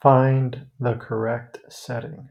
Find the correct setting.